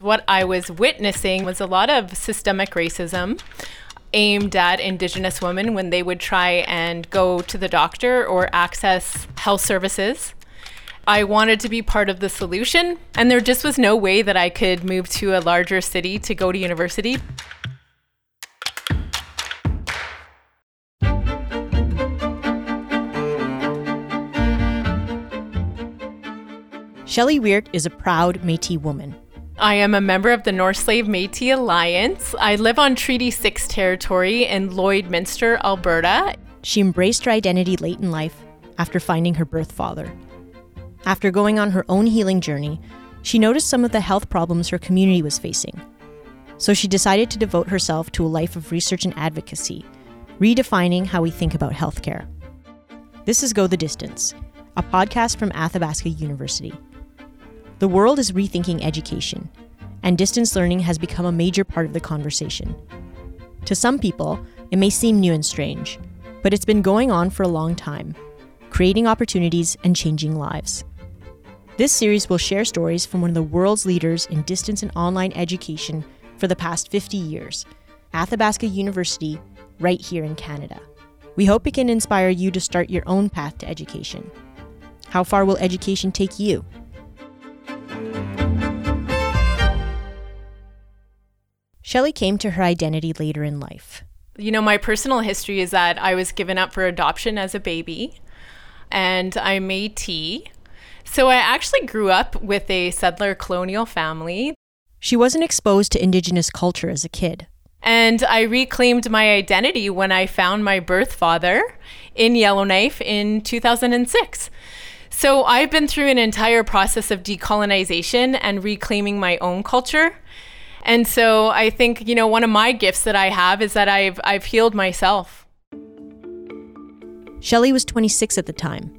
What I was witnessing was a lot of systemic racism aimed at Indigenous women when they would try and go to the doctor or access health services. I wanted to be part of the solution, and there just was no way that I could move to a larger city to go to university. Shelley Wiart is a proud Métis woman. I am a member of the North Slave Métis Alliance. I live on Treaty 6 territory in Lloydminster, Alberta. She embraced her identity late in life after finding her birth father. After going on her own healing journey, she noticed some of the health problems her community was facing. So she decided to devote herself to a life of research and advocacy, redefining how we think about healthcare. This is Go the Distance, a podcast from Athabasca University. The world is rethinking education, and distance learning has become a major part of the conversation. To some people, it may seem new and strange, but it's been going on for a long time, creating opportunities and changing lives. This series will share stories from one of the world's leaders in distance and online education for the past 50 years, Athabasca University, right here in Canada. We hope it can inspire you to start your own path to education. How far will education take you? Shelley came to her identity later in life. You know, my personal history is that I was given up for adoption as a baby, and I'm Métis. So I actually grew up with a settler colonial family. She wasn't exposed to Indigenous culture as a kid. And I reclaimed my identity when I found my birth father in Yellowknife in 2006. So I've been through an entire process of decolonization and reclaiming my own culture. And so I think, you know, one of my gifts that I have is that I've I've healed myself. Shelley was 26 at the time.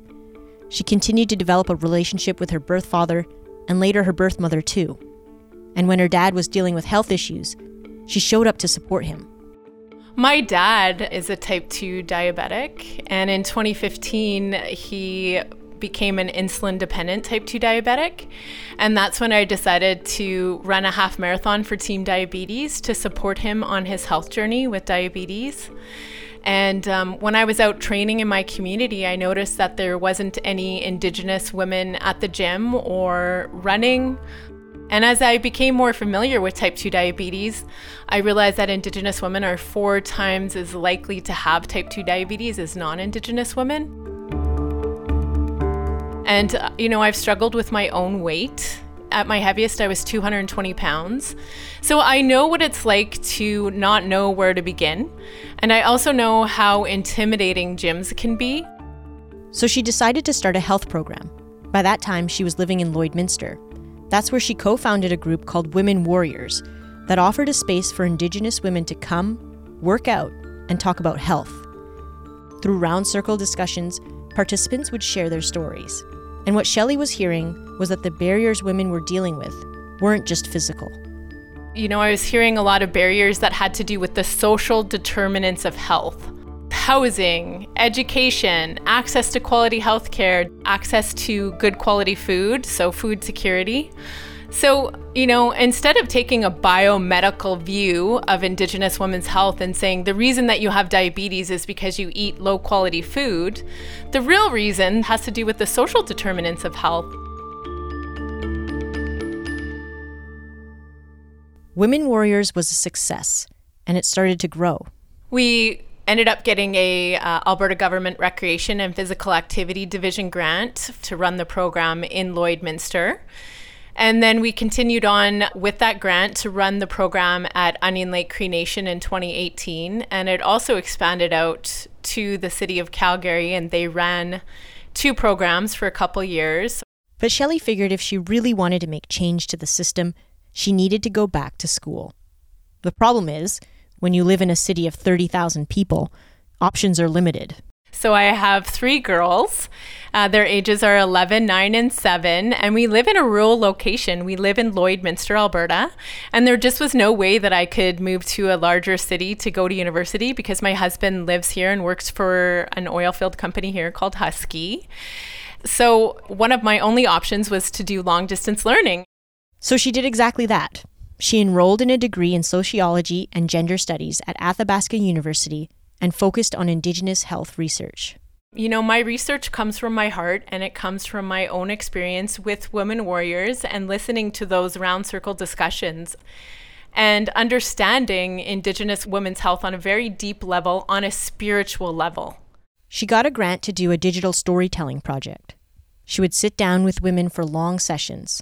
She continued to develop a relationship with her birth father and later her birth mother too. And when her dad was dealing with health issues, she showed up to support him. My dad is a type 2 diabetic, and in 2015, he became an insulin dependent type 2 diabetic. And that's when I decided to run a half marathon for Team Diabetes to support him on his health journey with diabetes. And um, when I was out training in my community, I noticed that there wasn't any Indigenous women at the gym or running. And as I became more familiar with type 2 diabetes, I realized that Indigenous women are four times as likely to have type 2 diabetes as non Indigenous women. And, uh, you know, I've struggled with my own weight. At my heaviest, I was 220 pounds. So I know what it's like to not know where to begin. And I also know how intimidating gyms can be. So she decided to start a health program. By that time, she was living in Lloydminster. That's where she co founded a group called Women Warriors that offered a space for Indigenous women to come, work out, and talk about health. Through round circle discussions, participants would share their stories. And what Shelley was hearing was that the barriers women were dealing with weren't just physical. You know, I was hearing a lot of barriers that had to do with the social determinants of health housing, education, access to quality health care, access to good quality food, so food security. So, you know, instead of taking a biomedical view of Indigenous women's health and saying the reason that you have diabetes is because you eat low quality food, the real reason has to do with the social determinants of health. Women Warriors was a success, and it started to grow. We ended up getting a uh, Alberta Government Recreation and Physical Activity Division grant to run the program in Lloydminster. And then we continued on with that grant to run the program at Onion Lake Cree Nation in 2018. And it also expanded out to the city of Calgary, and they ran two programs for a couple years. But Shelley figured if she really wanted to make change to the system, she needed to go back to school. The problem is, when you live in a city of 30,000 people, options are limited. So I have three girls. Uh, their ages are 11, 9, and 7. And we live in a rural location. We live in Lloydminster, Alberta. And there just was no way that I could move to a larger city to go to university because my husband lives here and works for an oil field company here called Husky. So one of my only options was to do long distance learning. So she did exactly that. She enrolled in a degree in sociology and gender studies at Athabasca University and focused on Indigenous health research. You know, my research comes from my heart and it comes from my own experience with women warriors and listening to those round circle discussions and understanding Indigenous women's health on a very deep level, on a spiritual level. She got a grant to do a digital storytelling project. She would sit down with women for long sessions,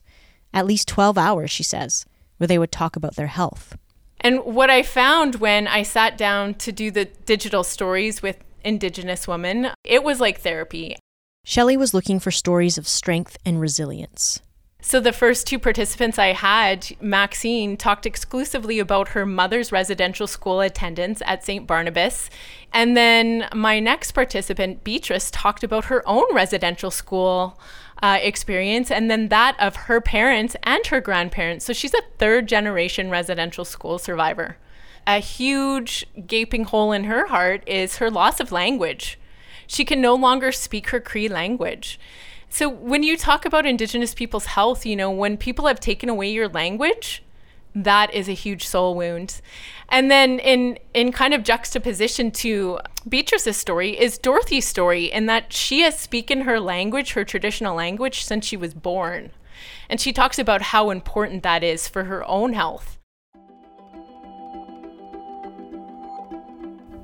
at least 12 hours, she says, where they would talk about their health. And what I found when I sat down to do the digital stories with Indigenous women, it was like therapy. Shelley was looking for stories of strength and resilience. So the first two participants I had, Maxine, talked exclusively about her mother's residential school attendance at St. Barnabas. And then my next participant, Beatrice, talked about her own residential school uh, experience and then that of her parents and her grandparents. So she's a third generation residential school survivor. A huge gaping hole in her heart is her loss of language. She can no longer speak her Cree language. So when you talk about Indigenous people's health, you know, when people have taken away your language, that is a huge soul wound. And then in in kind of juxtaposition to Beatrice's story is Dorothy's story in that she has spoken her language, her traditional language, since she was born. And she talks about how important that is for her own health.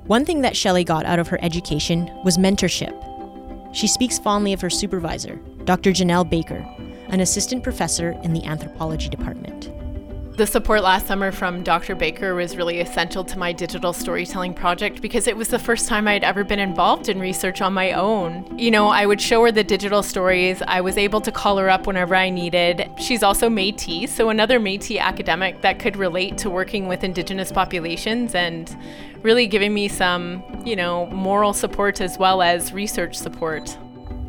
One thing that Shelley got out of her education was mentorship. She speaks fondly of her supervisor, Dr. Janelle Baker, an assistant professor in the anthropology department. The support last summer from Dr. Baker was really essential to my digital storytelling project because it was the first time I'd ever been involved in research on my own. You know, I would show her the digital stories. I was able to call her up whenever I needed. She's also Métis, so another Métis academic that could relate to working with indigenous populations and really giving me some, you know, moral support as well as research support.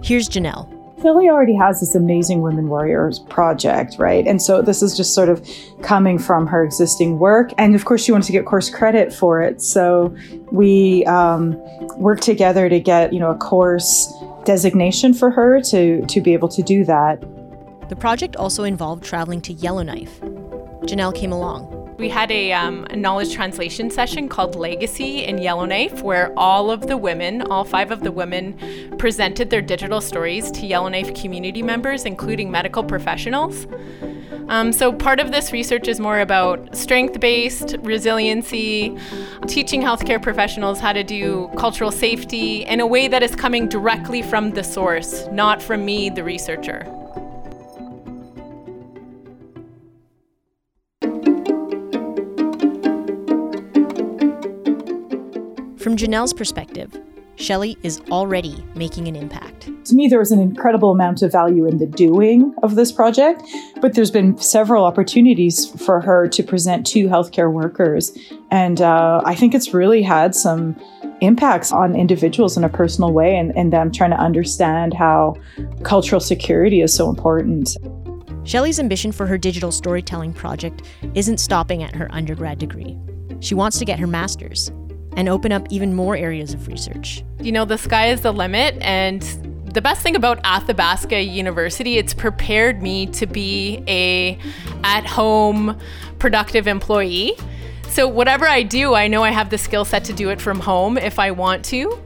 Here's Janelle. Shelley already has this amazing Women Warriors project, right? And so this is just sort of coming from her existing work. And of course, she wants to get course credit for it. So we um, worked together to get, you know, a course designation for her to, to be able to do that. The project also involved traveling to Yellowknife. Janelle came along. We had a, um, a, knowledge translation session called Legacy in Yellowknife, where all of the women, all five of the women, presented their digital stories to Yellowknife community members, including medical professionals. Um, so, part of this research is more about strength based resiliency, teaching healthcare professionals how to do cultural safety in a way that is coming directly from the source, not from me, the researcher. From Janelle's perspective, Shelley is already making an impact. To me, there was an incredible amount of value in the doing of this project, but there's been several opportunities for her to present to healthcare workers. And uh, I think it's really had some impacts on individuals in a personal way and, and them trying to understand how cultural security is so important. Shelley's ambition for her digital storytelling project isn't stopping at her undergrad degree. She wants to get her master's and open up even more areas of research. You know, the sky is the limit, and the best thing about Athabasca University, it's prepared me to be a at-home productive employee. So whatever I do, I know I have the skill set to do it from home if I want to.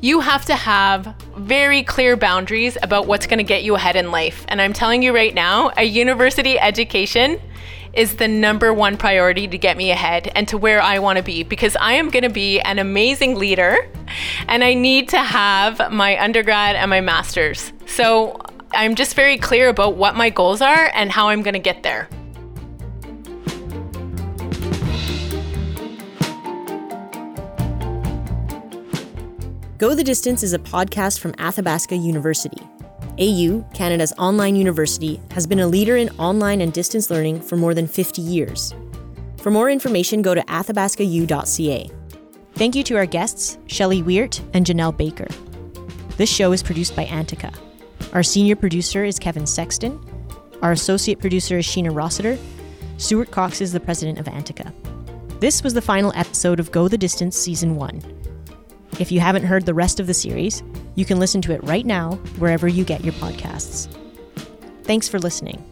You have to have very clear boundaries about what's going to get you ahead in life. And I'm telling you right now, a university education is the number one priority to get me ahead and to where I want to be because I am going to be an amazing leader and I need to have my undergrad and my master's. So I'm just very clear about what my goals are and how I'm going to get there. Go the Distance is a podcast from Athabasca University. AU, Canada's online university, has been a leader in online and distance learning for more than 50 years. For more information, go to athabascau.ca. Thank you to our guests, Shelley Wiart and Janelle Baker. This show is produced by Antica. Our senior producer is Kevin Sexton. Our associate producer is Sheena Rossiter. Stuart Coxe is the president of Antica. This was the final episode of Go the Distance Season 1. If you haven't heard the rest of the series, you can listen to it right now wherever you get your podcasts. Thanks for listening.